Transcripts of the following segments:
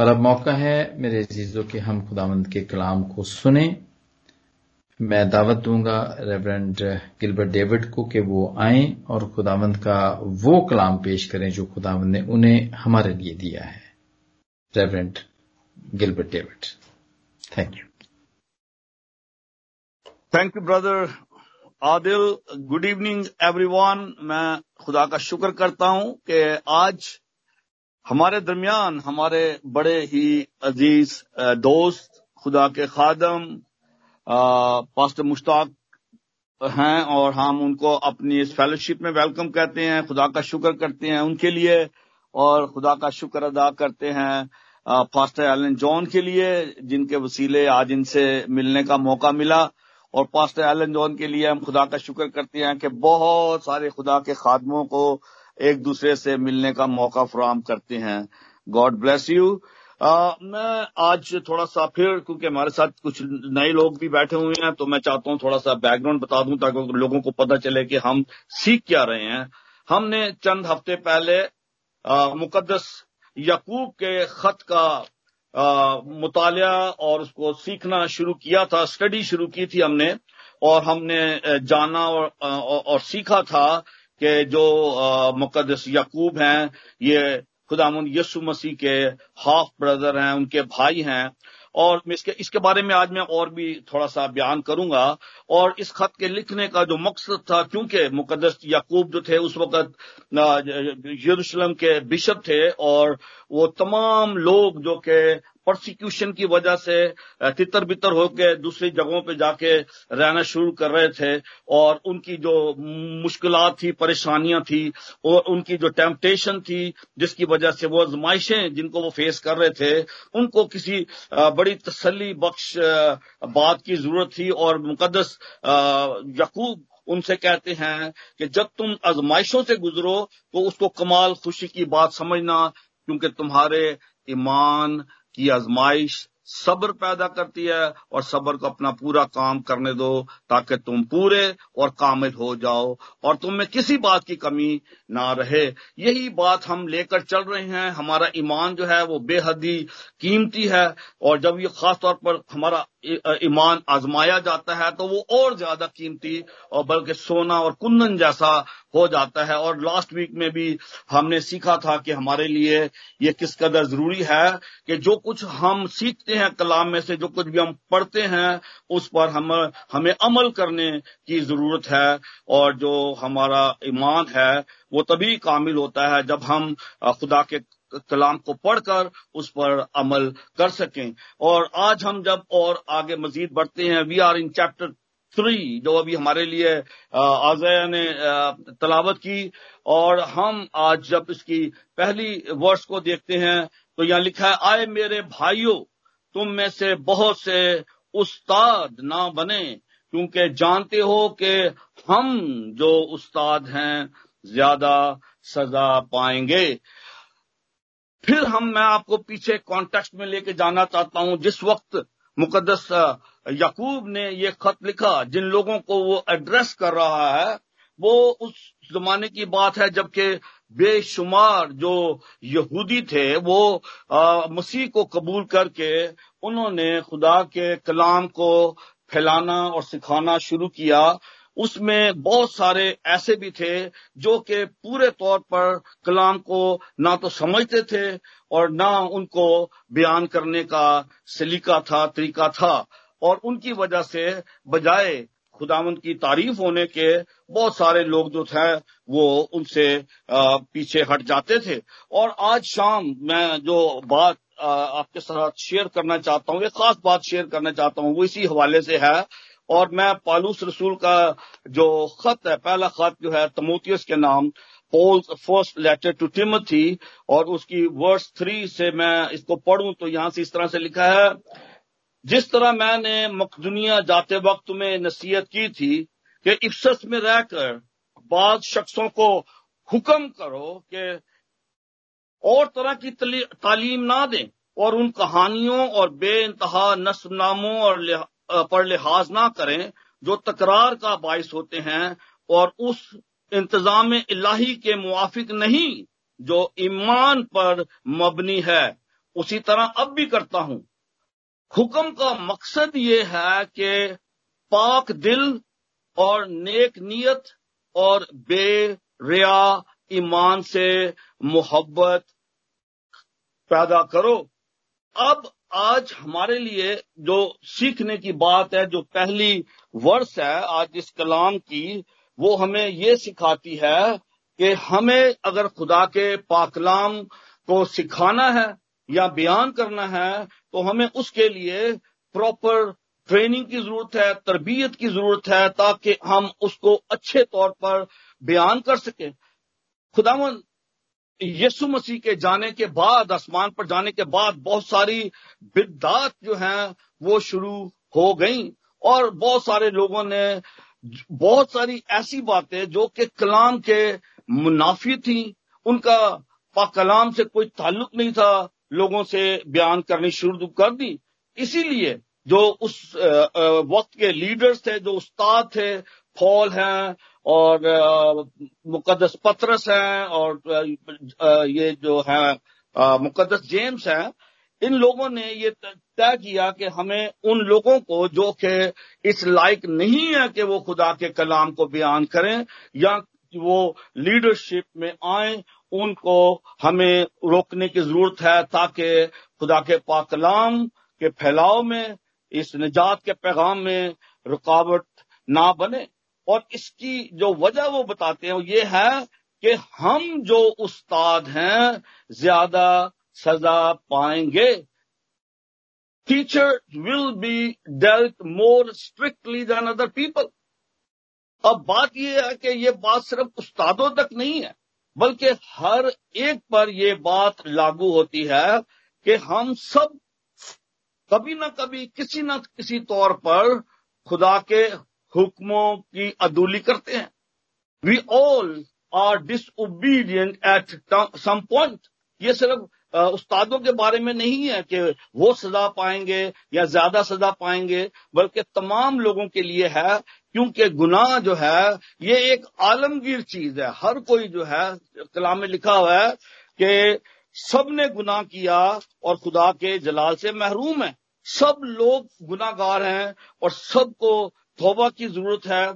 और अब मौका है मेरे अजीजों के हम खुदावंद के कलाम को सुने। मैं दावत दूँगा रेवरेंड गिलबर्ट डेविड को कि वो आए और खुदावंद का वो कलाम पेश करें जो खुदावंद ने उन्हें हमारे लिए दिया है। Reverend Gilbert David thank you thank you brother Adil good evening everyone मैं खुदा का शुक्र करता हूँ कि आज हमारे दरमियान हमारे बड़े ही अज़ीज़ दोस्त, खुदा के खादम पास्टर मुश्ताक हैं और हम उनको अपनी इस फेलोशिप में वेलकम कहते हैं, खुदा का शुक्र करते हैं उनके लिए और खुदा का शुक्र अदा करते हैं पास्टर एलन जॉन के लिए, जिनके वसीले आज इनसे मिलने का मौका मिला और पास्टर एलन जॉन के लिए हम खुदा का शुक्र करते हैं कि बहुत सारे खुदा के खादमों को एक दूसरे से मिलने का मौका फ्राहम करते हैं। गॉड ब्लेस यू मैं आज थोड़ा सा फिर क्योंकि हमारे साथ कुछ नए लोग भी बैठे हुए हैं तो मैं चाहता हूँ थोड़ा सा बैकग्राउंड बता दूँ ताकि लोगों को पता चले कि हम सीख क्या रहे हैं। हमने चंद हफ़्ते पहले मुकदस यकूब के खत का मुतालिया और उसको सीखना शुरू किया था स्टडी शुरू की थी हमने और हमने जाना और, और, और सीखा था। कि जो मुकदस यकूब हैं, ये खुदामुन यसु मसीह के हाफ़ ब्रदर हैं, उनके भाई हैं। और इसके इसके बारे में आज मैं और भी थोड़ा सा बयान करूँगा। और इस खत के लिखने का जो मकसद था, क्योंकि मुकदस याकूब जो थे, उस वक्त यरूशलेम के बिशप थे, और वो तमाम लोग जो के प्रोसिक्यूशन की वजह से तितर बितर होकर दूसरी जगहों पे जाके रहना शुरू कर रहे थे और उनकी जो मुश्किल थी, परेशानियाँ थी और उनकी जो टेम्पटेशन थी, जिसकी वजह से वो आजमाइशें जिनको वो फेस कर रहे थे, उनको किसी बड़ी तसली बख्श बात की ज़रूरत थी और मुकदस यकूब उनसे कहते हैं कि जब तुम आजमाइशों से गुजरो तो उसको कमाल खुशी की बात समझना, क्योंकि तुम्हारे ईमान की आजमाइश सब्र पैदा करती है और सब्र को अपना पूरा काम करने दो ताकि तुम पूरे और कामिल हो जाओ और तुम में किसी बात की कमी ना रहे। यही बात हम लेकर चल रहे हैं। हमारा ईमान जो है वो बेहद ही कीमती है और जब ये खास तौर पर हमारा ईमान आजमाया जाता है तो वो और ज़्यादा कीमती और बल्कि सोना और कुंदन जैसा हो जाता है। और लास्ट वीक में भी हमने सीखा था कि हमारे लिए ये किस कदर ज़रूरी है कि जो कुछ हम सीखते हैं कलाम में से, जो कुछ भी हम पढ़ते हैं, उस पर हम, हमें अमल करने की ज़रूरत है। और जो हमारा ईमान है, वो तभी कामिल होता है जब हम खुदा के कलाम को पढ़कर उस पर अमल कर सकें। और आज हम जब और आगे मजीद बढ़ते हैं we are in chapter three जो अभी हमारे लिए आजया ने तलावत की। और हम आज जब इसकी पहली वर्ष को देखते हैं तो यहाँ लिखा है, आए मेरे भाइयों, तुम में से बहुत से उस्ताद ना बने, क्योंकि जानते हो कि हम जो उस्ताद हैं, ज़्यादा सजा पाएँगे। फिर हम, मैं आपको पीछे कॉन्टेक्स्ट में लेके जाना चाहता हूँ। जिस वक्त मुकदस यकूब ने ये खत लिखा, जिन लोगों को वो एड्रेस कर रहा है, वो उस जमाने की बात है जबकि बेशुमार जो यहूदी थे, वो मसीह को कबूल करके उन्होंने खुदा के कलाम को फैलाना और सिखाना शुरू किया। उसमें बहुत सारे ऐसे भी थे जो कि पूरे तौर पर कलाम को ना तो समझते थे और ना उनको बयान करने का सलीका था, तरीका था। और उनकी वजह से बजाय खुदावंत की तारीफ़ होने के बहुत सारे लोग जो थे, वो उनसे पीछे हट जाते थे। और आज शाम मैं जो बात आपके साथ शेयर करना चाहता हूँ, एक खास बात शेयर करना चाहता हूँ, वो इसी हवाले से है और मैं पालूस रसूल का जो खत है, पहला खत जो है तमोतियस के नाम Paul first letter to Timothy और उसकी वर्स थ्री से मैं इसको पढ़ूं तो यहाँ से इस तरह से लिखा है, जिस तरह मैंने मकदुनिया जाते वक्त तुम्हें नसीहत की थी कि इफ्सस में रहकर बाद शख्सों को हुक्म करो कि और तरह की तालीम ना दें और उन कहानियों और बे इंतहा नस्बनामों और पर लिहाज ना करें, जो तकरार का बायस होते हैं और उस इंतज़ाम इलाही के मुआफिक नहीं, जो ईमान पर मबनी है, उसी तरह अब भी करता हूँ। हुक्म का मकसद ये है कि पाक दिल और नेक नीयत और बेरिया ईमान से मोहब्बत पैदा करो। अब आज हमारे लिए जो सीखने की बात है, जो पहली वर्ष है आज इस कलाम की, वो हमें ये सिखाती है कि हमें अगर खुदा के पाकलाम को सिखाना है या बयान करना है तो हमें उसके लिए प्रॉपर ट्रेनिंग की ज़रूरत है, तरबियत की ज़रूरत है, ताकि हम उसको अच्छे तौर पर बयान कर सकें। खुदावन यीशु मसीह के जाने के बाद, आसमान पर जाने के बाद बहुत सारी बिदात जो हैं, वो शुरू हो गई। और बहुत सारे लोगों ने बहुत सारी ऐसी बातें जो कि कलाम के मुनाफी थी, उनका पा कलाम से कोई ताल्लुक नहीं था, लोगों से बयान करनी शुरू कर दी। इसीलिए जो उस वक्त के लीडर्स थे, जो उस्ताद थे फॉल हैं और मुकदस पत्रस हैं और ये जो है मुकदस जेम्स हैं, इन लोगों ने ये तय किया कि हमें उन लोगों को जो कि इस लायक नहीं है कि वो खुदा के कलाम को बयान करें या वो लीडरशिप में आए, उनको हमें रोकने की ज़रूरत है ताकि खुदा के पाकलाम के फैलाव में, इस निजात के पैगाम में रुकावट ना बने। और इसकी जो वजह वो बताते हैं ये है कि हम जो उस्ताद हैं, ज़्यादा सजा पाएँगे। Teacher will be dealt more strictly than other people अब बात यह है कि ये बात सिर्फ़ उस्तादों तक नहीं है, बल्कि हर एक पर यह बात लागू होती है कि हम सब कभी ना कभी किसी न किसी तौर पर खुदा के हुक्मों की अदूली करते हैं। We all are disobedient at some point ये सिर्फ़ उस्तादों के बारे में नहीं है कि वो सजा पाएँगे या ज़्यादा सजा पाएँगे, बल्कि तमाम लोगों के लिए है, क्योंकि गुनाह जो है, ये एक आलमगीर चीज़ है। हर कोई जो है, कलाम में लिखा हुआ है कि सबने गुनाह किया और खुदा के जलाल से महरूम है। सब लोग गुनागार हैं और सबको तोबा की ज़रूरत है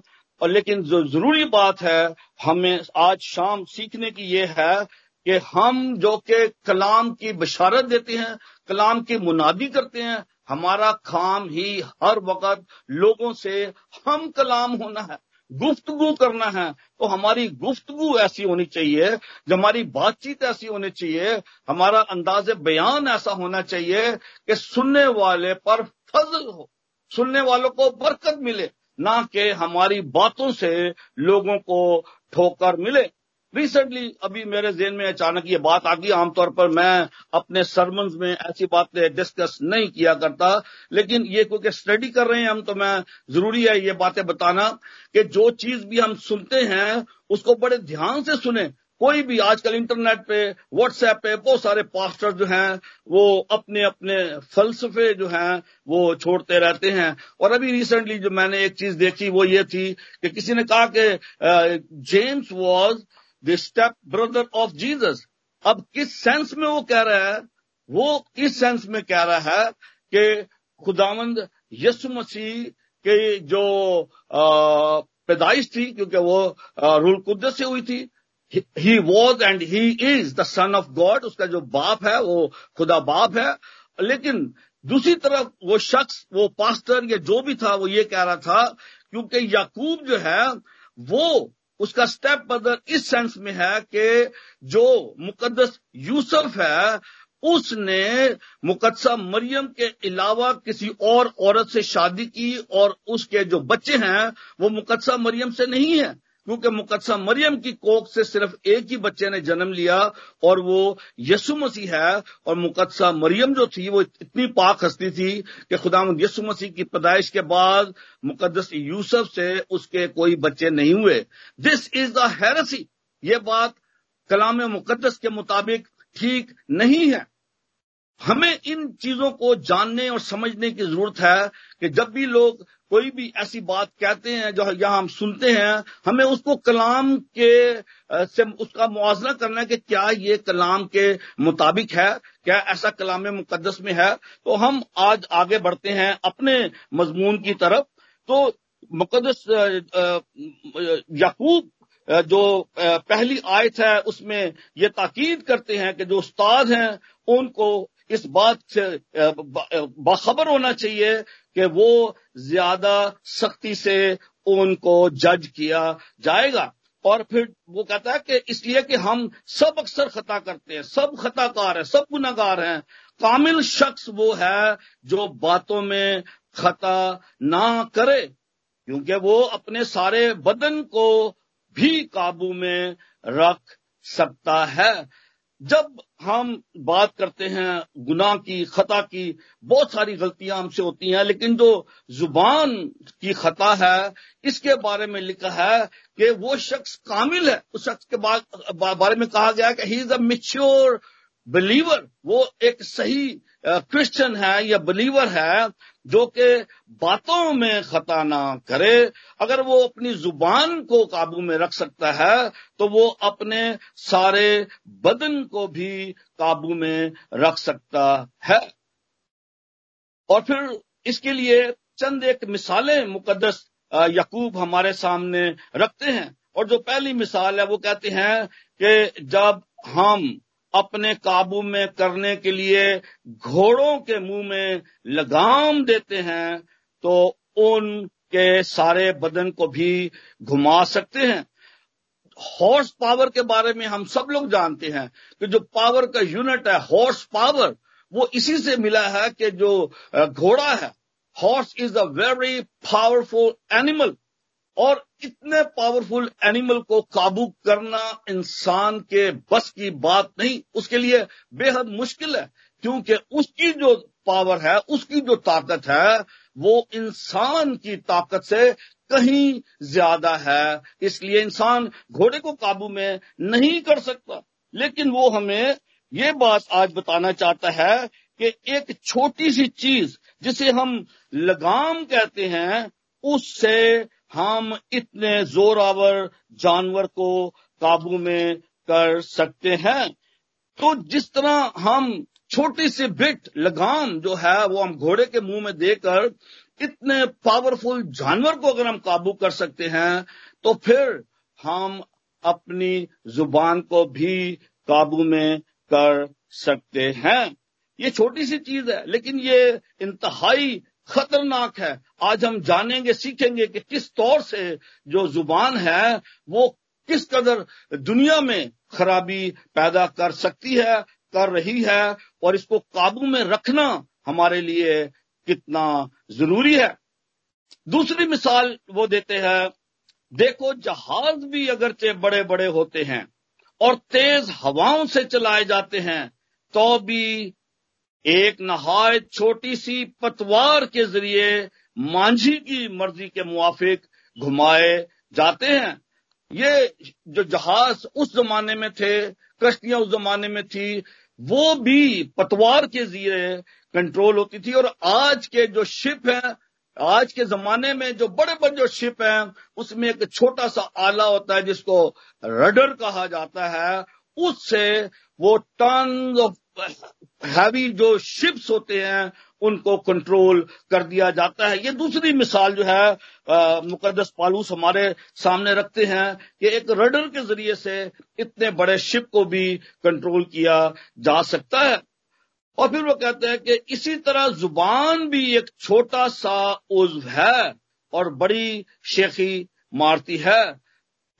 और लेकिन जो ज़रूरी बात है, हमें आज शाम सीखने की ये है कि हम जो कि कलाम की बशारत देते हैं, कलाम की मुनादी करते हैं, हमारा काम ही हर वक्त लोगों से हम कलाम होना है, गुफ्तगु करना है। तो हमारी गुफ्तगु ऐसी होनी चाहिए जो हमारी बातचीत ऐसी होनी चाहिए, हमारा अंदाज बयान ऐसा होना चाहिए कि सुनने वाले पर फजल हो। सुनने वालों को बरकत मिले, ना कि हमारी बातों से लोगों को ठोकर मिले। रिसेंटली अभी मेरे जेन में अचानक ये बात आ गई। आमतौर पर मैं अपने सरमन में ऐसी बातें डिस्कस नहीं किया करता, लेकिन ये क्योंकि स्टडी कर रहे हैं हम तो मैं ज़रूरी है ये बातें बताना कि जो चीज़ भी हम सुनते हैं, उसको बड़े ध्यान से सुने। कोई भी आजकल इंटरनेट पे व्हाट्सएप पे, बहुत सारे पास्टर जो हैं, वो अपने अपने फलसफे जो हैं, वो छोड़ते रहते हैं। और अभी रिसेंटली जो मैंने एक चीज़ देखी, वो ये थी कि किसी ने कहा कि James was the step brother of Jesus अब किस सेंस में वो कह रहा है? वो इस सेंस में कह रहा है कि खुदावंद यसु मसीह के जो पैदाइश थी, क्योंकि वो रूल कुद्दस से हुई थी he was and he is the son of God उसका जो बाप है, वो खुदा बाप है। लेकिन दूसरी तरफ़ वो शख्स, वो पास्टर, या जो भी था, वो ये कह रहा था, क्योंकि याकूब जो है, वो उसका स्टेप ब्रदर इस सेंस में है कि जो मुकदस यूसुफ है, उसने मुकदसा मरियम के अलावा किसी और औरत से शादी की और उसके जो बच्चे हैं, वो मुकदसा मरियम से नहीं है। क्योंकि मुकदसा मरियम की कोख से सिर्फ़ एक ही बच्चे ने जन्म लिया और वो यसु मसीह है और मुकदसा मरियम जो थी, वो इतनी पाक हस्ती थी कि खुदा यसु मसीह की पैदाइश के बाद मुकदस यूसुफ से उसके कोई बच्चे नहीं हुए। दिस इज़ द हेरसी ये बात कलाम मुकदस के मुताबिक ठीक नहीं है। हमें इन चीज़ों को जानने और समझने की ज़रूरत है कि जब भी लोग कोई भी ऐसी बात कहते हैं जो यहाँ हम सुनते हैं, हमें उसको कलाम के से उसका मुआजना करना है कि क्या ये कलाम के मुताबिक है, क्या ऐसा कलाम मुकदस में है। तो हम आज आगे बढ़ते हैं अपने मजमून की तरफ़। तो मुकदस याकूब जो पहली आयत है, उसमें ये ताकीद करते हैं कि जो उस्ताद हैं, उनको इस बात से बाखबर होना चाहिए कि वो ज़्यादा सख्ती से उनको जज किया जाएगा। और फिर वो कहता है कि इसलिए कि हम सब अक्सर खता करते हैं, सब खताकार हैं, सब गुनागार हैं। कामिल शख्स वो है जो बातों में खता ना करे, क्योंकि वो अपने सारे बदन को भी काबू में रख सकता है। जब हम बात करते हैं गुनाह की, खता की, बहुत सारी गलतियाँ हमसे होती हैं, लेकिन जो ज़ुबान की खता है, इसके बारे में लिखा है कि वो शख्स कामिल है। उस शख्स के बारे में कहा गया कि he is a mature believer वो एक सही क्रिश्चियन है या बिलीवर है जो कि बातों में खता ना करे, अगर वो अपनी ज़ुबान को काबू में रख सकता है तो वो अपने सारे बदन को भी काबू में रख सकता है। और फिर इसके लिए चंद एक मिसालें मुकदस यकूब हमारे सामने रखते हैं। और जो पहली मिसाल है, वो कहते हैं कि जब हम अपने काबू में करने के लिए घोड़ों के मुँह में लगाम देते हैं तो उनके सारे बदन को भी घुमा सकते हैं। हॉर्स पावर के बारे में हम सब लोग जानते हैं कि जो पावर का यूनिट है, हॉर्स पावर, वो इसी से मिला है कि जो घोड़ा है, horse is a very powerful animal. और इतने पावरफुल एनिमल को काबू करना इंसान के बस की बात नहीं, उसके लिए बेहद मुश्किल है, क्योंकि उसकी जो पावर है, उसकी जो ताकत है, वो इंसान की ताकत से कहीं ज़्यादा है। इसलिए इंसान घोड़े को काबू में नहीं कर सकता। लेकिन वो हमें ये बात आज बताना चाहता है कि एक छोटी सी चीज़ जिसे हम लगाम कहते हैं, उससे हम इतने जोरावर जानवर को काबू में कर सकते हैं। तो जिस तरह हम छोटी सी बिट लगाम जो है, वो हम घोड़े के मुँह में देकर इतने पावरफुल जानवर को अगर हम काबू कर सकते हैं तो फिर हम अपनी ज़ुबान को भी काबू में कर सकते हैं। ये छोटी सी चीज़ है, लेकिन ये इंतहाई खतरनाक है। आज हम जानेंगे, सीखेंगे कि किस तौर से जो ज़ुबान है, वो किस कदर दुनिया में खराबी पैदा कर सकती है, कर रही है, और इसको काबू में रखना हमारे लिए कितना ज़रूरी है। दूसरी मिसाल वो देते हैं, देखो जहाज़ भी अगरचे बड़े बड़े होते हैं, और तेज हवाओं से चलाए जाते हैं तो भी एक नहायत छोटी सी पतवार के ज़रिए मांझी की मर्ज़ी के मुआफिक घुमाए जाते हैं। ये जो जहाज़ उस जमाने में थे, कश्तियाँ उस जमाने में थी, वो भी पतवार के ज़रिए कंट्रोल होती थी। और आज के जो शिप हैं, आज के जमाने में जो बड़े बड़े जो शिप हैं, उसमें एक छोटा सा आला होता है जिसको रडर कहा जाता है। उससे वो टन ऑफ़ हैवी जो शिप्स होते हैं, उनको कंट्रोल कर दिया जाता है। ये दूसरी मिसाल जो है मुकदस पालूस हमारे सामने रखते हैं कि एक रडर के ज़रिए से इतने बड़े शिप को भी कंट्रोल किया जा सकता है। और फिर वो कहते हैं कि इसी तरह ज़ुबान भी एक छोटा सा उज्व है और बड़ी शेखी मारती है।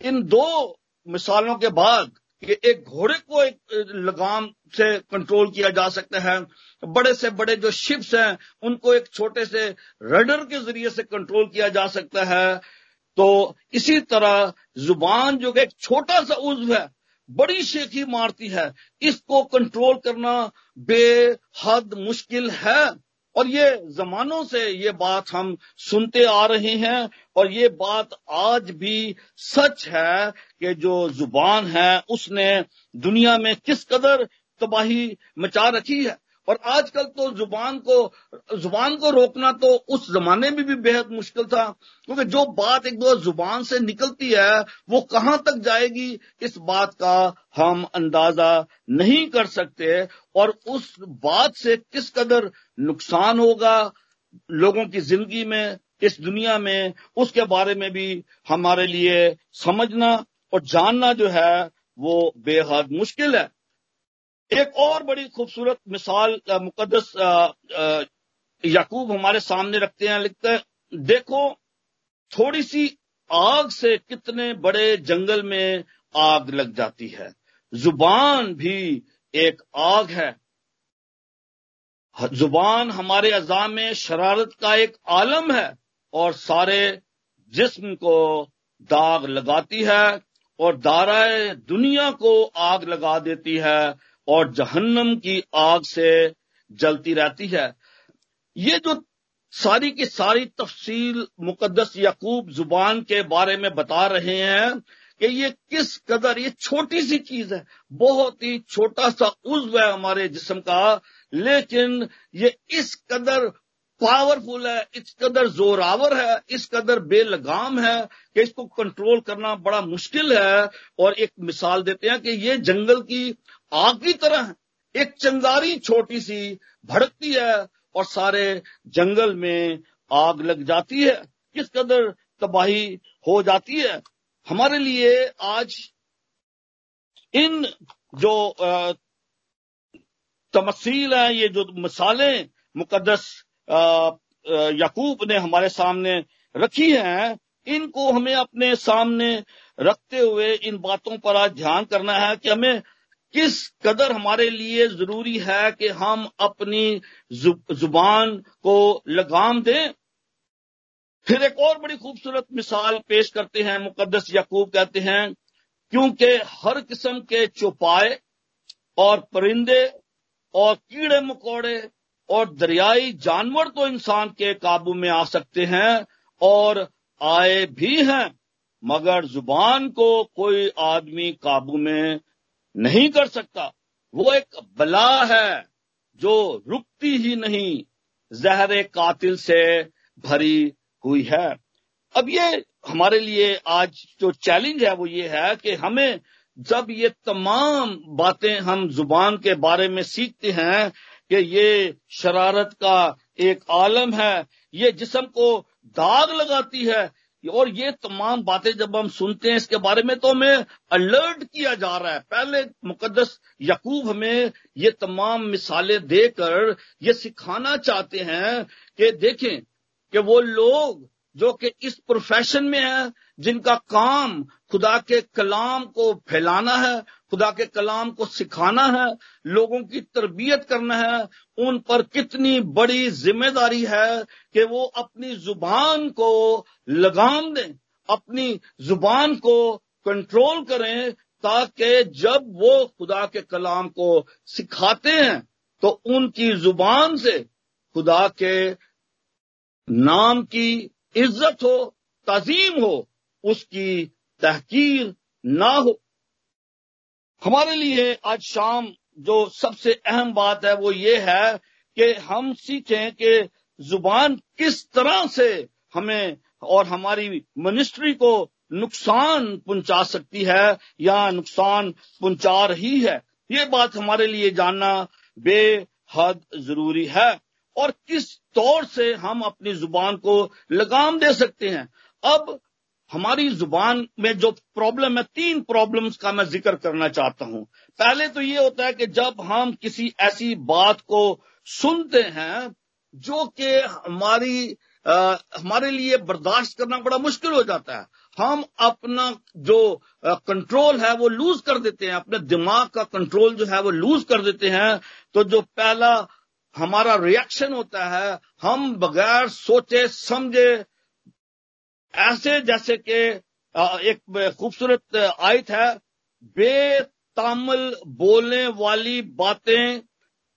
इन दो मिसालों के बाद कि एक घोड़े को एक लगाम से कंट्रोल किया जा सकता है। बड़े से बड़े जो शिप्स हैं, उनको एक छोटे से रडर के ज़रिए से कंट्रोल किया जा सकता है। तो इसी तरह ज़ुबान जो एक छोटा सा उज्व है, बड़ी शेखी मारती है, इसको कंट्रोल करना बेहद मुश्किल है। और ये जमानों से ये बात हम सुनते आ रहे हैं और ये बात आज भी सच है कि जो ज़ुबान है उसने दुनिया में किस कदर तबाही मचा रखी है। और आजकल तो ज़ुबान को ज़ुबान को रोकना तो उस जमाने में भी बेहद मुश्किल था, क्योंकि जो बात एक दो ज़ुबान से निकलती है, वो कहाँ तक जाएगी, इस बात का हम अंदाज़ा नहीं कर सकते। और उस बात से किस कदर नुकसान होगा लोगों की ज़िंदगी में, इस दुनिया में, उसके बारे में भी हमारे लिए समझना और जानना जो है, वो बेहद मुश्किल है। एक और बड़ी खूबसूरत मिसाल मुकदस याकूब हमारे सामने रखते हैं, लिखते हैं, देखो थोड़ी सी आग से कितने बड़े जंगल में आग लग जाती है। ज़ुबान भी एक आग है, ज़ुबान हमारे अजा में शरारत का एक आलम है और सारे जिस्म को दाग लगाती है और दाराए दुनिया को आग लगा देती है। और जहन्नम की आग से जलती रहती है। ये जो सारी की सारी तफसील मुकदस यकूब ज़ुबान के बारे में बता रहे हैं कि ये किस कदर, ये छोटी सी चीज़ है, बहुत ही छोटा सा उज्व है हमारे जिस्म का, लेकिन ये इस कदर पावरफुल है, इस कदर जोरावर है, इस कदर बेलगाम है कि इसको कंट्रोल करना बड़ा मुश्किल है। और एक मिसाल देते हैं कि ये जंगल की आग की तरह। एक चंगारी छोटी सी भड़कती है और सारे जंगल में आग लग जाती है। किस कदर तबाही हो जाती है? हमारे लिए आज इन जो तमसील है, ये जो मिसालें मुकदस यकूब ने हमारे सामने रखी हैं, इनको हमें अपने सामने रखते हुए इन बातों पर आज ध्यान करना है कि हमें किस कदर हमारे लिए ज़रूरी है कि हम अपनी ज़ुबान को लगाम दें? फिर एक और बड़ी खूबसूरत मिसाल पेश करते हैं मुकदस यकूब कहते हैं, क्योंकि हर किस्म के चौपाए और परिंदे और कीड़े मकोड़े और दरियाई जानवर तो इंसान के काबू में आ सकते हैं और आए भी हैं, मगर ज़ुबान को कोई आदमी काबू में नहीं कर सकता। वो एक बला है जो रुकती ही नहीं, जहर कातिल से भरी हुई है। अब ये हमारे लिए आज जो चैलेंज है, वो ये है कि हमें जब ये तमाम बातें हम ज़ुबान के बारे में सीखते हैं कि ये शरारत का एक आलम है, ये जिसम को दाग लगाती है और ये तमाम बातें जब हम सुनते हैं, इसके बारे में तो हमें अलर्ट किया जा रहा है। पहले मुकदस यकूब हमें ये तमाम मिसालें देकर ये सिखाना चाहते हैं कि देखें कि वो लोग जो कि इस प्रोफेशन में है, जिनका काम खुदा के कलाम को फैलाना है, खुदा के कलाम को सिखाना है, लोगों की तरबियत करना है, उन पर कितनी बड़ी ज़िम्मेदारी है कि वो अपनी ज़ुबान को लगाम दें, अपनी ज़ुबान को कंट्रोल करें, ताकि जब वो खुदा के कलाम को सिखाते हैं तो उनकी ज़ुबान से खुदा के नाम की इज़्ज़त हो, तजीम हो, उसकी तहकीर ना हो। हमारे लिए आज शाम जो सबसे अहम बात है वो ये है कि हम सीखें कि ज़ुबान किस तरह से हमें और हमारी मिनिस्ट्री को नुकसान पहुँचा सकती है या नुकसान पहुँचा रही है। ये बात हमारे लिए जानना बेहद ज़रूरी है और किस तौर से हम अपनी ज़ुबान को लगाम दे सकते हैं। अब हमारी ज़ुबान में जो प्रॉब्लम है तीन प्रॉब्लम्स का मैं ज़िक्र करना चाहता हूँ। पहले तो ये होता है कि जब हम किसी ऐसी बात को सुनते हैं जो कि हमारी आ, हमारे लिए बर्दाश्त करना बड़ा मुश्किल हो जाता है। हम अपना जो कंट्रोल है वो लूज कर देते हैं। अपने दिमाग का कंट्रोल जो है वो लूज कर देते हैं। तो जो पहला हमारा रिएक्शन होता है हम बगैर सोचे समझे ऐसे जैसे कि एक खूबसूरत आयत है, बेतामल बोलने वाली बातें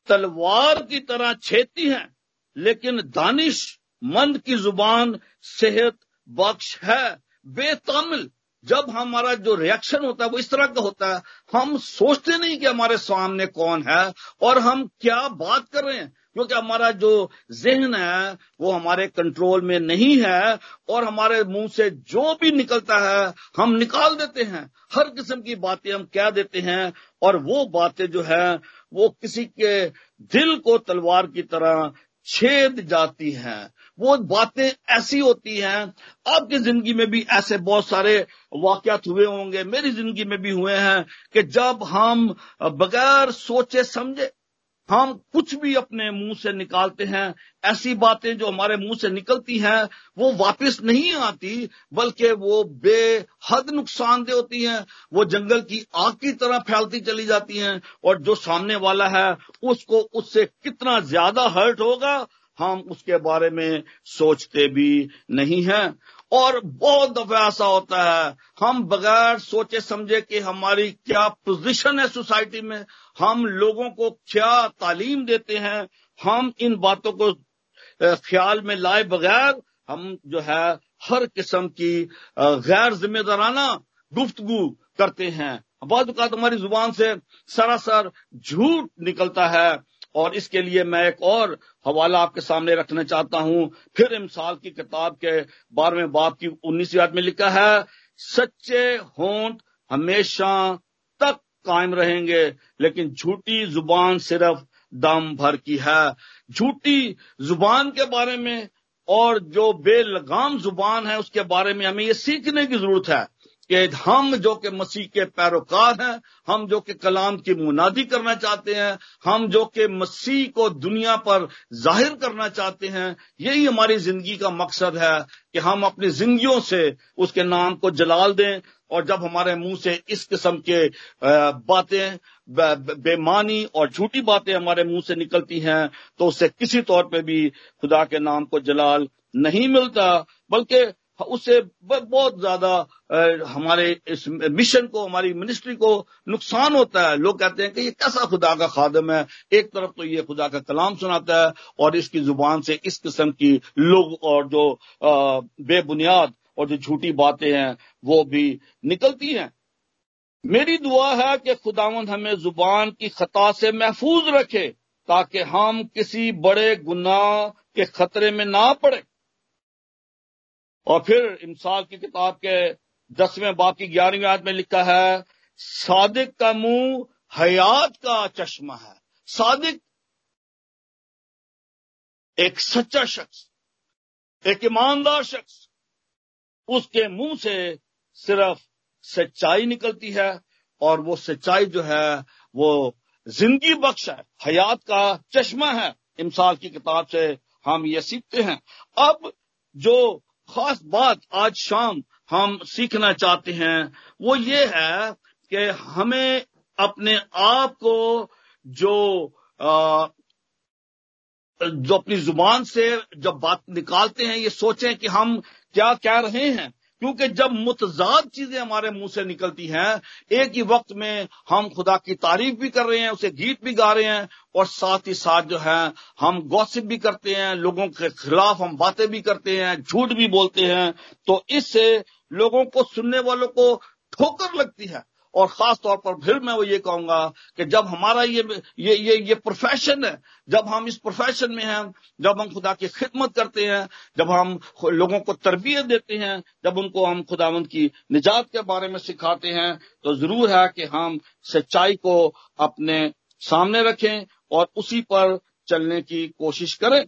तलवार की तरह छेती हैं, लेकिन दानिश मंद की ज़ुबान सेहत बख्श है। बेतामिल, जब हमारा जो रिएक्शन होता है, वो इस तरह का होता है, हम सोचते नहीं कि हमारे सामने कौन है और हम क्या बात कर रहे हैं। क्योंकि हमारा जो जहन है, वो हमारे कंट्रोल में नहीं है और हमारे मुँह से जो भी निकलता है, हम निकाल देते हैं। हर किस्म की बातें हम कह देते हैं और वो बातें जो है, वो किसी के दिल को तलवार की तरह छेद जाती हैं। वो बातें ऐसी होती हैं, आपकी ज़िंदगी में भी ऐसे बहुत सारे वाकयात हुए होंगे, मेरी ज़िंदगी में भी हुए हैं कि जब हम बगैर सोचे समझे हम कुछ भी अपने मुँह से निकालते हैं, ऐसी बातें जो हमारे मुँह से निकलती हैं, वो वापस नहीं आती, बल्कि वो बेहद नुकसानदेह होती हैं, वो जंगल की आग की तरह फैलती चली जाती हैं, और जो सामने वाला है, उसको उससे कितना ज़्यादा हर्ट होगा, हम उसके बारे में सोचते भी नहीं हैं। और बहुत दफ़ा ऐसा होता है। हम बगैर सोचे समझे कि हमारी क्या पोजीशन है सोसाइटी में, हम लोगों को क्या तालीम देते हैं, हम इन बातों को ख्याल में लाए बगैर हम जो है हर किस्म की गैर जिम्मेदाराना गुफ्तगु करते हैं। बाद हमारी ज़ुबान से सरासर झूठ निकलता है और इसके लिए मैं एक और हवाला आपके सामने रखना चाहता हूँ। फिर इमसाल की किताब के बारहवें बाप की उन्नीसवीं याद में लिखा है, सच्चे होंठ हमेशा तक कायम रहेंगे, लेकिन झूठी ज़ुबान सिर्फ़ दम भर की है। झूठी ज़ुबान के बारे में और जो बेलगाम ज़ुबान है उसके बारे में हमें ये सीखने की ज़रूरत है। कि हम जो कि मसीह के पैरोकार हैं, हम जो कि कलाम की मुनादी करना चाहते हैं, हम जो कि मसीह को दुनिया पर ज़ाहिर करना चाहते हैं, यही हमारी ज़िंदगी का मकसद है कि हम अपनी जिंदगियों से उसके नाम को जलाल दें और जब हमारे मुँह से इस किस्म के बातें बेमानी और झूठी बातें हमारे मुँह से निकलती हैं तो उससे किसी तौर पे भी खुदा के नाम को जलाल नहीं मिलता, बल्कि उससे बहुत ज़्यादा हमारे इस मिशन को, हमारी मिनिस्ट्री को नुकसान होता है। लोग कहते हैं कि ये कैसा खुदा का खादम है? एक तरफ़ तो ये खुदा का कलाम सुनाता है और इसकी ज़ुबान से इस किस्म की लोग और जो बेबुनियाद और जो झूठी बातें हैं, वो भी निकलती हैं। मेरी दुआ है कि खुदावंद हमें ज़ुबान की खता से महफूज रखे, ताकि हम किसी बड़े गुनाह के खतरे में ना पड़े। और फिर इमसाल की किताब के दसवें बाप की ग्यारहवीं याद में लिखा है, सादिक का मुँह हयात का चश्मा है। सादिक एक सच्चा शख्स, एक ईमानदार शख्स, उसके मुँह से सिर्फ़ सच्चाई निकलती है और वो सच्चाई जो है, वो ज़िंदगी बख्श है, हयात का चश्मा है। इमसाल की किताब से हम ये सीखते हैं। अब जो खास बात आज शाम हम सीखना चाहते हैं वो ये है कि हमें अपने आप को जो आ, जो अपनी ज़ुबान से जब बात निकालते हैं ये सोचें कि हम क्या कह रहे हैं। क्योंकि जब मुतजाद चीज़ें हमारे मुँह से निकलती हैं, एक ही वक्त में हम खुदा की तारीफ़ भी कर रहे हैं, उसे गीत भी गा रहे हैं, और साथ ही साथ जो है, हम गौसिप भी करते हैं, लोगों के खिलाफ हम बातें भी करते हैं, झूठ भी बोलते हैं तो इससे लोगों को, सुनने वालों को ठोकर लगती है। और खास तौर पर फिर मैं वो ये कहूँगा कि जब हमारा ये ये ये ये प्रोफेशन है, जब हम इस प्रोफेशन में हैं, जब हम खुदा की खिदमत करते हैं, जब हम लोगों को तरबियत देते हैं, जब उनको हम खुदावंद की निजात के बारे में सिखाते हैं तो ज़रूर है कि हम सच्चाई को अपने सामने रखें और उसी पर चलने की कोशिश करें।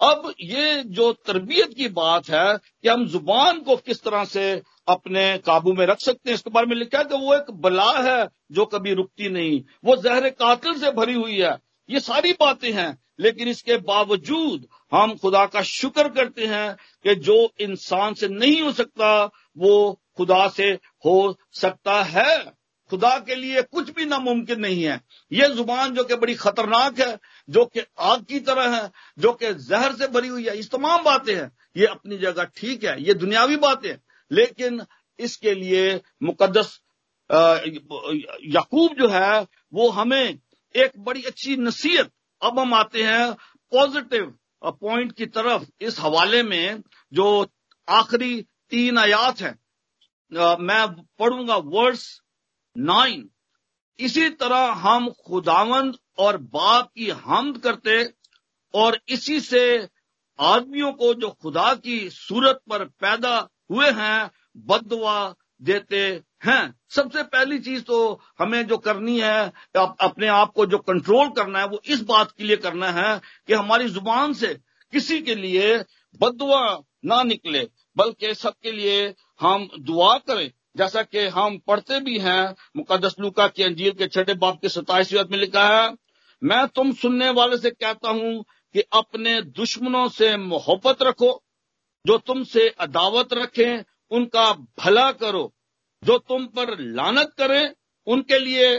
अब ये जो तरबियत की बात है कि हम ज़ुबान को किस तरह से अपने काबू में रख सकते हैं, इसके बारे में लिखा है कि वो एक बला है जो कभी रुकती नहीं। वो जहर कातिल से भरी हुई है। ये सारी बातें हैं, लेकिन इसके बावजूद हम खुदा का शुक्र करते हैं कि जो इंसान से नहीं हो सकता, वो खुदा से हो सकता है। खुदा के लिए कुछ भी नामुमकिन नहीं है। ये ज़ुबान जो कि बड़ी खतरनाक है, जो कि आग की तरह है, जो कि जहर से भरी हुई है, इस तमाम बातें हैं। ये अपनी जगह ठीक है, ये दुनियावी बातें लेकिन इसके लिए मुकदस यकूब जो है, वो हमें एक बड़ी अच्छी नसीहत अब हम आते हैं पॉजिटिव पॉइंट की तरफ़ इस हवाले में, जो आखिरी तीन आयात हैं। मैं पढ़ूँगा वर्ड्स नाइन। इसी तरह हम खुदावंद और बाप की हमद करते और इसी से आदमियों को जो खुदा की सूरत पर पैदा हुए हैं, बदवा देते हैं। सबसे पहली चीज़ तो हमें जो करनी है अपने आप को जो कंट्रोल करना है, वो इस बात के लिए करना है कि हमारी ज़ुबान से किसी के लिए बदुआ ना निकले, बल्कि सबके लिए हम दुआ करें। जैसा कि हम पढ़ते भी हैं मुकदस लुका की अंजीर के छठे बाप के सताइसवीं में लिखा है, मैं तुम सुनने वाले से कहता हूँ कि अपने दुश्मनों से मोहब्बत रखो, जो तुमसे अदावत रखें, उनका भला करो, जो तुम पर लानत करें, उनके लिए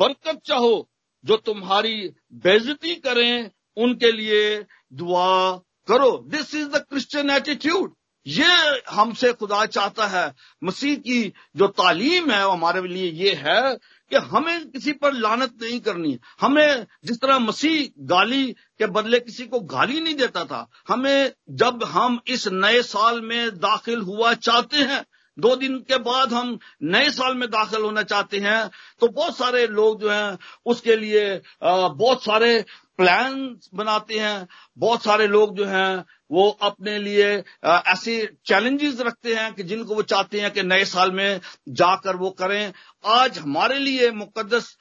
बरकत चाहो, जो तुम्हारी बेजती करें, उनके लिए दुआ करो। This is the Christian attitude ये हमसे खुदा चाहता है, मसीह की जो तालीम है वो हमारे लिए ये है कि हमें किसी पर लानत नहीं करनी। हमें जिस तरह मसीह गाली के बदले किसी को गाली नहीं देता था, हमें जब हम इस नए साल में दाखिल हुआ चाहते हैं, दो दिन के बाद हम नए साल में दाखिल होना चाहते हैं तो बहुत सारे लोग जो हैं, उसके लिए बहुत सारे प्लान बनाते हैं, बहुत सारे लोग जो हैं वो अपने लिए ऐसे चैलेंजेस रखते हैं कि जिनको वो चाहते हैं कि नए साल में जाकर वो करें। आज हमारे लिए मुकदस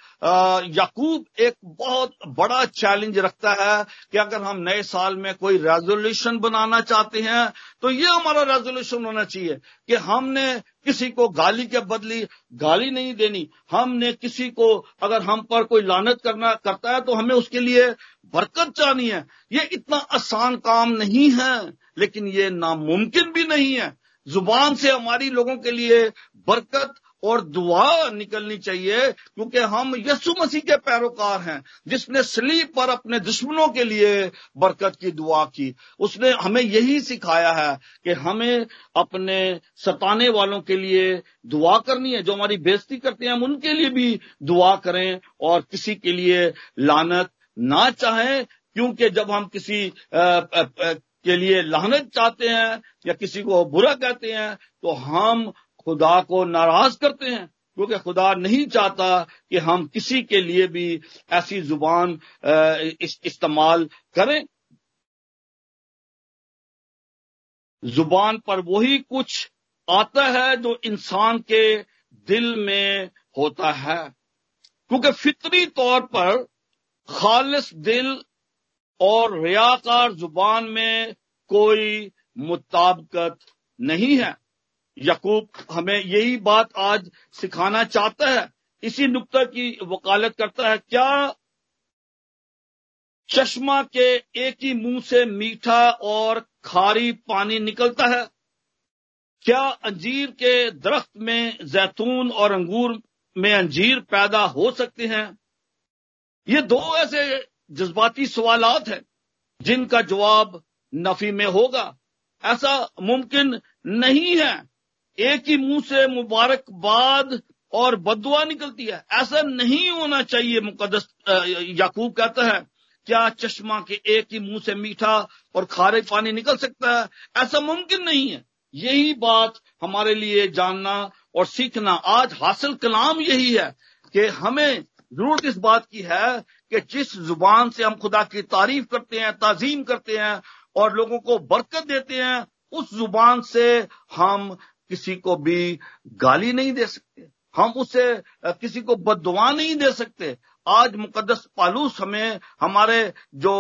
याकूब एक बहुत बड़ा चैलेंज रखता है कि अगर हम नए साल में कोई रेजोल्यूशन बनाना चाहते हैं तो ये हमारा रेजोल्यूशन होना चाहिए कि हमने किसी को गाली के बदली गाली नहीं देनी। हमने किसी को, अगर हम पर कोई लानत करना करता है तो हमें उसके लिए बरकत चाहनी है। ये इतना आसान काम नहीं है, लेकिन ये नामुमकिन भी नहीं है। ज़ुबान से हमारी लोगों के लिए बरकत और दुआ निकलनी चाहिए क्योंकि हम यसु मसीह के पैरोकार हैं जिसने स्लीप पर अपने दुश्मनों के लिए बरकत की दुआ की। उसने हमें यही सिखाया है कि हमें अपने सताने वालों के लिए दुआ करनी है जो हमारी बेजती करते हैं हम उनके लिए भी दुआ करें और किसी के लिए लानत ना चाहें क्योंकि जब हम किसी आ, आ, आ, के लिए लानत चाहते हैं या किसी को बुरा कहते हैं तो हम खुदा को नाराज़ करते हैं, क्योंकि खुदा नहीं चाहता कि हम किसी के लिए भी ऐसी ज़ुबान इस्तेमाल करें। ज़ुबान पर वही कुछ आता है जो इंसान के दिल में होता है। क्योंकि फितरी तौर पर खालिस दिल और रियाकार ज़ुबान में कोई मुताबकत नहीं है। यकूब हमें यही बात आज सिखाना चाहता है। इसी नुक्ता की वकालत करता है। क्या चश्मा के एक ही मुँह से मीठा और खारी पानी निकलता है? क्या अंजीर के दरख्त में जैतून और अंगूर में अंजीर पैदा हो सकते हैं? ये दो ऐसे जज्बाती सवालात हैं जिनका जवाब नफी में होगा। ऐसा मुमकिन नहीं है। एक ही मुँह से मुबारकबाद और बदुआ निकलती है। ऐसा नहीं होना चाहिए मुकदस याकूब कहता है, क्या चश्मा के एक ही मुँह से मीठा और खारे पानी निकल सकता है? ऐसा मुमकिन नहीं है। यही बात हमारे लिए जानना और सीखना। आज हासिल कलाम यही है कि हमें ज़रूरत इस बात की है कि जिस ज़ुबान से हम खुदा की तारीफ़ करते हैं, ताजीम करते हैं और लोगों को बरकत देते हैं, उस ज़ुबान से हम किसी को भी गाली नहीं दे सकते। हम उसे किसी को बदवा नहीं दे सकते। आज मुकदस पालूस हमें, हमारे जो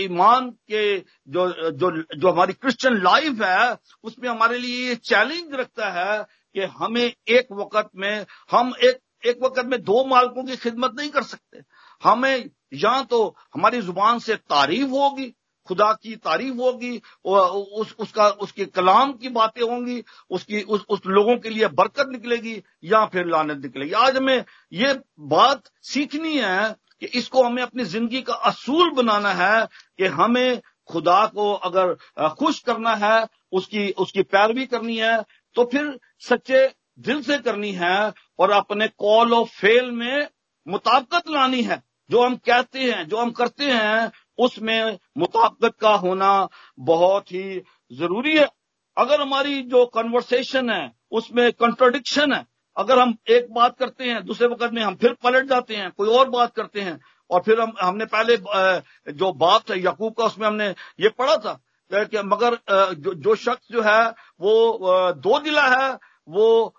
ईमान के जो जो जो हमारी क्रिश्चियन लाइफ है, उसमें हमारे लिए ये चैलेंज रखता है कि हमें एक वक्त में, हम एक एक वक्त में दो मालकों की खिदमत नहीं कर सकते। हमें या तो हमारी ज़ुबान से तारीफ़ होगी खुदा की तारीफ़ होगी उस उसका उसके कलाम की बातें होंगी उसकी उस, उस लोगों के लिए बरकत निकलेगी या फिर लानत निकलेगी। आज हमें ये बात सीखनी है कि इसको हमें अपनी ज़िंदगी का असूल बनाना है कि हमें खुदा को अगर खुश करना है उसकी उसकी पैरवी करनी है तो फिर सच्चे दिल से करनी है और अपने कॉल ऑफ़ फेल में मुताबकत लानी है। जो हम कहते हैं जो हम करते हैं उसमें मुताबत का होना बहुत ही ज़रूरी है। अगर हमारी जो कन्वर्सेशन है उसमें कंट्रोडिक्शन है अगर हम एक बात करते हैं दूसरे वक्त में हम फिर पलट जाते हैं कोई और बात करते हैं और फिर हम हमने पहले जो बात है यकूब का उसमें हमने ये पढ़ा था कि मगर जो, जो शख्स जो है वो दो दिला है वो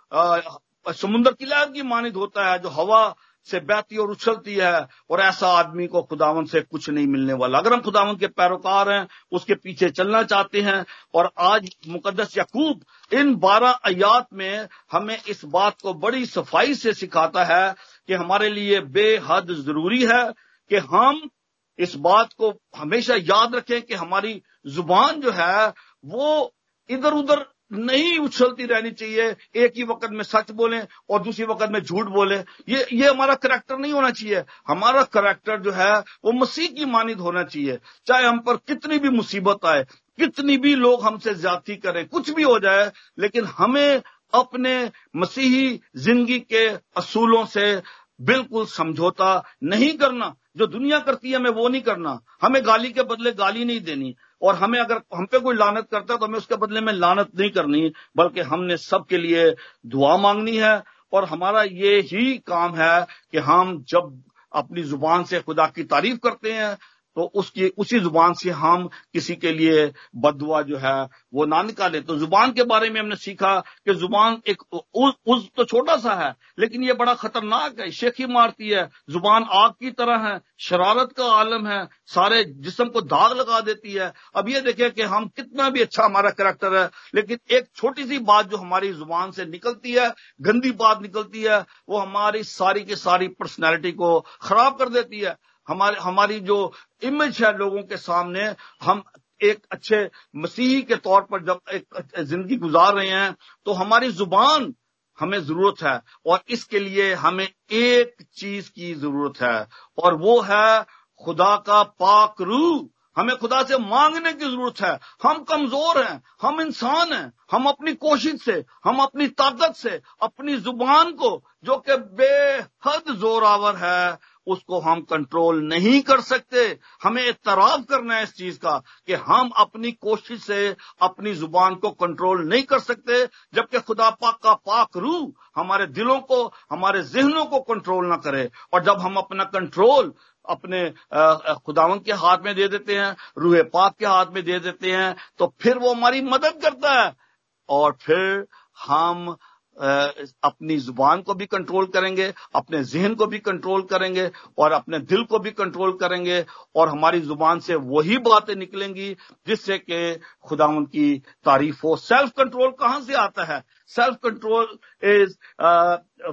समुद्र की लहर की मानित होता है जो हवा से बहती और उछलती है, और ऐसा आदमी को खुदावन से कुछ नहीं मिलने वाला। अगर हम खुदावन के पैरोकार हैं, उसके पीछे चलना चाहते हैं, और आज मुकदस यकूब इन बारह अयात में हमें इस बात को बड़ी सफ़ाई से सिखाता है कि हमारे लिए बेहद ज़रूरी है कि हम इस बात को हमेशा याद रखें कि हमारी ज़ुबान जो है, वो इधर उधर नहीं उछलती रहनी चाहिए। एक ही वक्त में सच बोले और दूसरी वक्त में झूठ बोले। ये ये हमारा करेक्टर नहीं होना चाहिए। हमारा करेक्टर जो है, वो मसीह की मानित होना चाहिए। चाहे हम पर कितनी भी मुसीबत आए, कितनी भी लोग हमसे ज़्यादा करें, कुछ भी हो जाए, लेकिन हमें अपने मसीही ज़िंदगी के असूलों से बिल्कुल समझौता नहीं करना। जो दुनिया करती है, हमें वो नहीं करना। हमें गाली के बदले गाली नहीं देनी। और हमें अगर हम पे कोई लानत करता है तो हमें उसके बदले में लानत नहीं करनी, बल्कि हमने सबके लिए दुआ मांगनी है। और हमारा ये ही काम है कि हम जब अपनी ज़ुबान से खुदा की तारीफ़ करते हैं तो उसकी उसी ज़ुबान से हम किसी के लिए बदुआ जो है वो ना निकाले। तो ज़ुबान के बारे में हमने सीखा कि ज़ुबान एक उस, तो छोटा सा है लेकिन ये बड़ा खतरनाक है शेखी मारती है। ज़ुबान आग की तरह है शरारत का आलम है सारे जिसम को दाग लगा देती है। अब ये देखें कि हम कितना भी अच्छा हमारा करेक्टर है लेकिन एक छोटी सी बात जो हमारी ज़ुबान से निकलती है गंदी बात निकलती है वो हमारी सारी की सारी पर्सनैलिटी को खराब कर देती है। हमारे, हमारी जो इमेज है लोगों के सामने, हम एक अच्छे मसीही के तौर पर जब एक ज़िंदगी गुजार रहे हैं तो हमारी ज़ुबान हमें ज़रूरत है और इसके लिए हमें एक चीज़ की ज़रूरत है और वो है खुदा का पाक रूह। हमें खुदा से मांगने की ज़रूरत है। हम कमज़ोर हैं, हम इंसान हैं, हम अपनी कोशिश से, हम अपनी ताकत से, अपनी ज़ुबान को, जो कि बेहद जोरावर है उसको हम कंट्रोल नहीं कर सकते। हमें इतराफ करना है इस चीज़ का कि हम अपनी कोशिश से अपनी ज़ुबान को कंट्रोल नहीं कर सकते, जबकि खुदा पाक का पाक रूह हमारे दिलों को, हमारे जहनों को कंट्रोल ना करे। और जब हम अपना कंट्रोल अपने खुदावन के हाथ में दे देते हैं, रूह पाक के हाथ में दे देते हैं तो फिर वो हमारी मदद करता है। और फिर हम अपनी ज़ुबान को भी कंट्रोल करेंगे, अपने जहन को भी कंट्रोल करेंगे और अपने दिल को भी कंट्रोल करेंगे और हमारी ज़ुबान से वही बातें निकलेंगी जिससे कि खुदा उनकी तारीफ़ हो सेल्फ कंट्रोल कहाँ से आता है? Self control is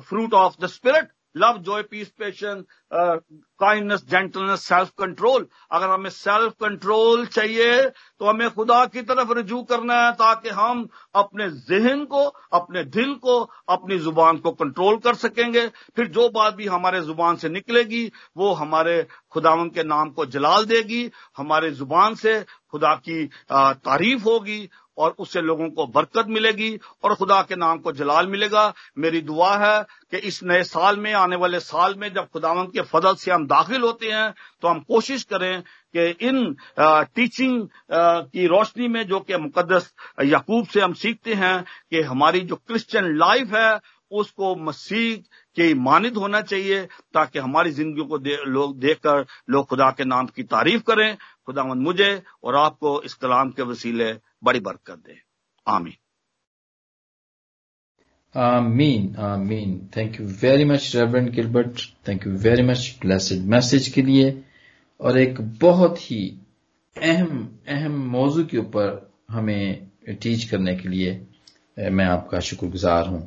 fruit of the spirit love joy peace patience kindness gentleness self control अगर हमें सेल्फ कंट्रोल चाहिए तो हमें खुदा की तरफ़ रजू करना है ताकि हम अपने जहन को, अपने दिल को, अपनी ज़ुबान को कंट्रोल कर सकेंगे। फिर जो बात भी हमारे ज़ुबान से निकलेगी, वो हमारे खुदावन के नाम को जलाल देगी, हमारे ज़ुबान से खुदा की तारीफ़ होगी और उससे लोगों को बरकत मिलेगी और खुदा के नाम को जलाल मिलेगा। मेरी दुआ है कि इस नए साल में आने वाले साल में जब खुदावन के फजल से हम दाखिल होते हैं तो हम कोशिश करें कि इन टीचिंग की रोशनी में जो कि मुकदस यकूब से हम सीखते हैं कि हमारी जो क्रिश्चियन लाइफ है उसको मसीह के मानित होना चाहिए ताकि हमारी ज़िंदगी को दे, लोग देखकर लोग खुदा के नाम की तारीफ़ करें। खुदावन मुझे और आपको इस कलाम के वसीले बड़ी बरकत दे। आमीन। आमीन आमीन। Thank you very much reverend Gilbert thank you very much blessed message के लिए। और एक बहुत ही अहम अहम मौजू के ऊपर हमें टीच करने के लिए मैं आपका शुक्रगुजार हूँ।